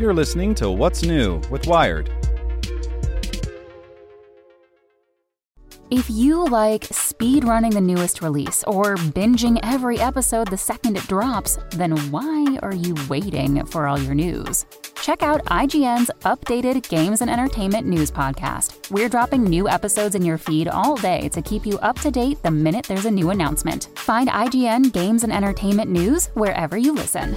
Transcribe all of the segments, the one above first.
You're listening to What's New with Wired. If you like speed running the newest release or binging every episode the second it drops, then why are you waiting for all your news? Check out IGN's updated games and entertainment news podcast. We're dropping new episodes in your feed all day to keep you up to date the minute there's a new announcement. Find IGN Games and Entertainment News wherever you listen.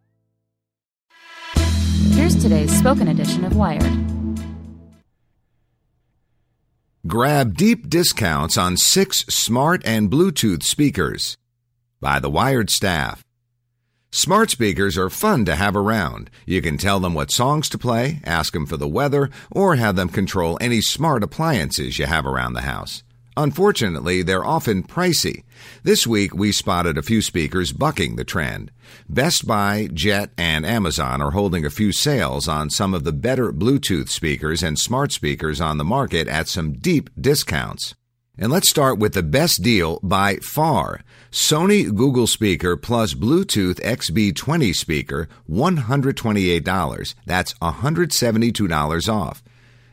Here's today's spoken edition of Wired. Grab deep discounts on six smart and Bluetooth speakers by the Wired staff. Smart speakers are fun to have around. You can tell them what songs to play, ask them for the weather, or have them control any smart appliances you have around the house. Unfortunately, they're often pricey. This week, we spotted a few speakers bucking the trend. Best Buy, Jet, and Amazon are holding a few sales on some of the better Bluetooth speakers and smart speakers on the market at some deep discounts. And let's start with the best deal by far. Sony Google speaker plus Bluetooth XB20 speaker, $128. That's $172 off.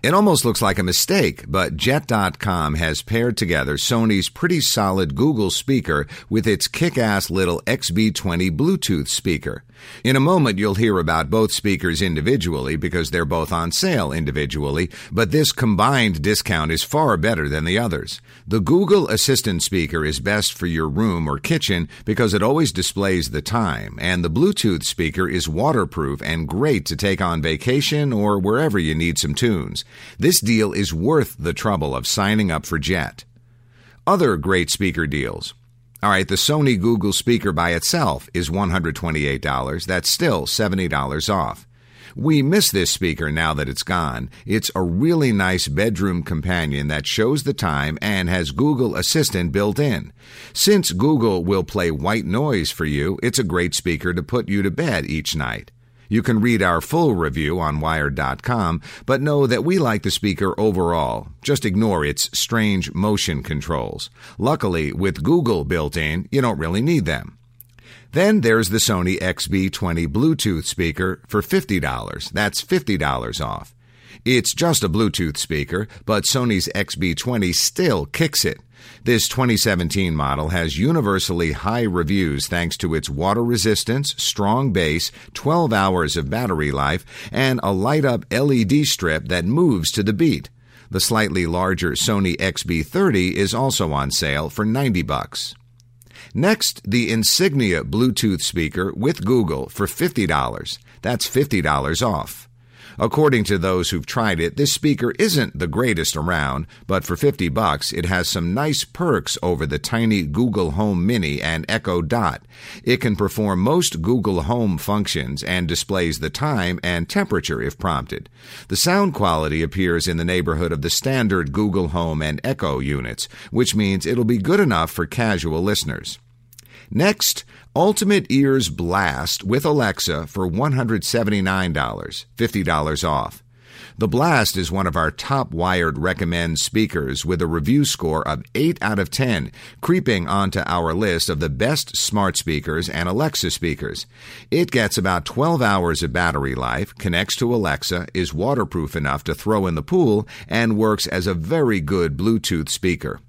It almost looks like a mistake, but Jet.com has paired together Sony's pretty solid Google speaker with its kick-ass little XB20 Bluetooth speaker. In a moment, you'll hear about both speakers individually because they're both on sale individually, but this combined discount is far better than the others. The Google Assistant speaker is best for your room or kitchen because it always displays the time, and the Bluetooth speaker is waterproof and great to take on vacation or wherever you need some tunes. This deal is worth the trouble of signing up for Jet. Other great speaker deals. All right, the Sony Google speaker by itself is $128. That's still $70 off. We miss this speaker now that it's gone. It's a really nice bedroom companion that shows the time and has Google Assistant built in. Since Google will play white noise for you, it's a great speaker to put you to bed each night. You can read our full review on Wired.com, but know that we like the speaker overall. Just ignore its strange motion controls. Luckily, with Google built in, you don't really need them. Then there's the Sony XB20 Bluetooth speaker for $50. That's $50 off. It's just a Bluetooth speaker, but Sony's XB20 still kicks it. This 2017 model has universally high reviews thanks to its water resistance, strong bass, 12 hours of battery life, and a light up LED strip that moves to the beat. The slightly larger Sony XB30 is also on sale for 90 bucks. Next, the Insignia Bluetooth speaker with Google for $50. That's $50 off. According to those who've tried it, this speaker isn't the greatest around, but for 50 bucks, it has some nice perks over the tiny Google Home Mini and Echo Dot. It can perform most Google Home functions and displays the time and temperature if prompted. The sound quality appears in the neighborhood of the standard Google Home and Echo units, which means it'll be good enough for casual listeners. Next, Ultimate Ears Blast with Alexa for $179, $50 off. The Blast is one of our top wired recommend speakers with a review score of 8 out of 10, creeping onto our list of the best smart speakers and Alexa speakers. It gets about 12 hours of battery life, connects to Alexa, is waterproof enough to throw in the pool, and works as a very good Bluetooth speaker.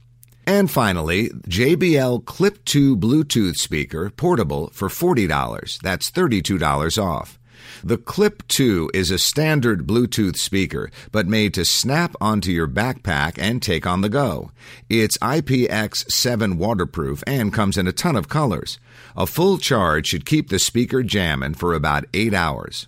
And finally, JBL Clip 2 Bluetooth speaker, portable, for $40. That's $32 off. The Clip 2 is a standard Bluetooth speaker, but made to snap onto your backpack and take on the go. It's IPX7 waterproof and comes in a ton of colors. A full charge should keep the speaker jamming for about 8 hours.